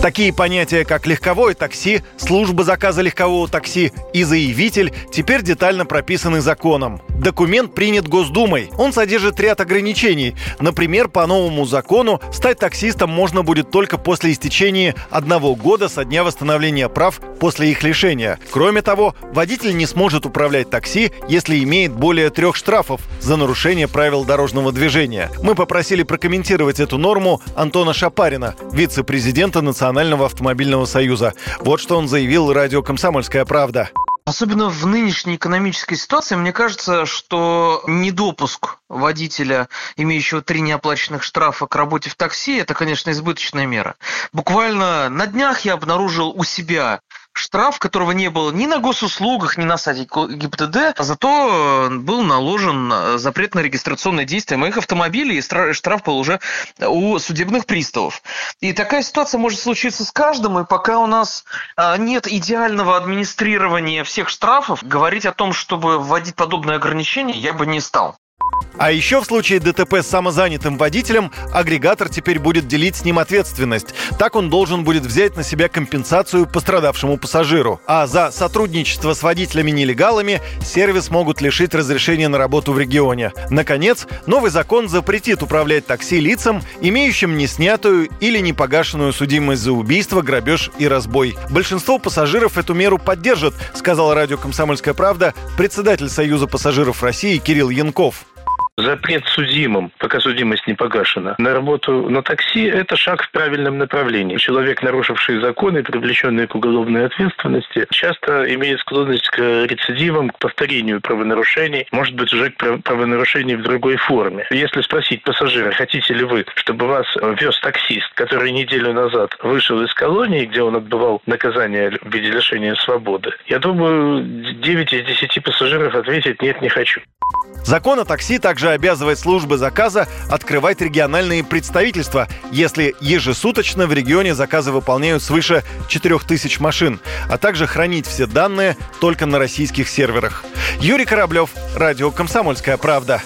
Такие понятия, как легковое такси, служба заказа легкового такси и заявитель теперь детально прописаны законом. Документ принят Госдумой. Он содержит ряд ограничений. Например, по новому закону стать таксистом можно будет только после истечения одного года со дня восстановления прав после их лишения. Кроме того, водитель не сможет управлять такси, если имеет более трех штрафов за нарушение правил дорожного движения. Мы попросили прокомментировать эту норму Антона Шапарина, вице-президента Национального автомобильного союза. Вот что он заявил радио «Комсомольская правда». Особенно в нынешней экономической ситуации, мне кажется, что недопуск водителя, имеющего три неоплаченных штрафа к работе в такси, это, конечно, избыточная мера. Буквально на днях я обнаружил у себя штраф, которого не было ни на госуслугах, ни на сайте ГИБДД, зато э, был наложен э, запрет на регистрационное действие моих автомобилей, и штраф был уже у судебных приставов. И такая ситуация может случиться с каждым, и пока у нас а, нет идеального администрирования всех штрафов, говорить о том, чтобы вводить подобные ограничения, я бы не стал. А еще в случае ДТП с самозанятым водителем агрегатор теперь будет делить с ним ответственность. Так он должен будет взять на себя компенсацию пострадавшему пассажиру. А за сотрудничество с водителями-нелегалами сервис могут лишить разрешения на работу в регионе. Наконец, новый закон запретит управлять такси лицам, имеющим неснятую или непогашенную судимость за убийство, грабеж и разбой. Большинство пассажиров эту меру поддержат, сказал радио «Комсомольская правда» председатель Союза пассажиров России Кирилл Янков запрет судимым, пока судимость не погашена, на работу на такси – это шаг в правильном направлении. Человек, нарушивший законы, привлеченный к уголовной ответственности, часто имеет склонность к рецидивам, к повторению правонарушений, может быть, уже к правонарушению в другой форме. Если спросить пассажира, хотите ли вы, чтобы вас вез таксист, который неделю назад вышел из колонии, где он отбывал наказание в виде лишения свободы, я думаю, 9 из 10 пассажиров ответят «нет, не хочу». Закон о такси также обязывает службы заказа открывать региональные представительства, если ежесуточно в регионе заказы выполняют свыше 4000 машин, а также хранить все данные только на российских серверах. Юрий Кораблев, Радио «Комсомольская правда».